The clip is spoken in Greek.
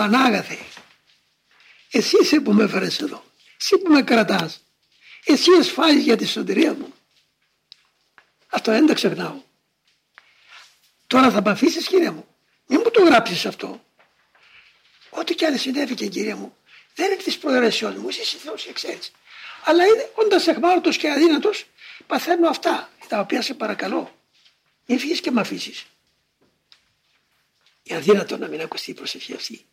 Πανάγαθε, εσύ είσαι που με έφερες εδώ. Εσύ που με κρατάς. Εσύ εσφάλεις για τη σωτηρία μου. Αυτό δεν το ξεχνάω. Τώρα θα με αφήσεις κύριε μου; Μην μου το γράψεις αυτό. Ό,τι και αν συνέβη κύριε μου δεν είναι της προαιρεσιών μου. Εσύ Θεό και ξέρεις. Αλλά είναι όντας εχμάλωτο και αδύνατος, παθαίνω αυτά τα οποία σε παρακαλώ. Μην φύγεις και με αφήσεις. Είναι αδύνατο να μην ακουστεί η προσευχή αυτή.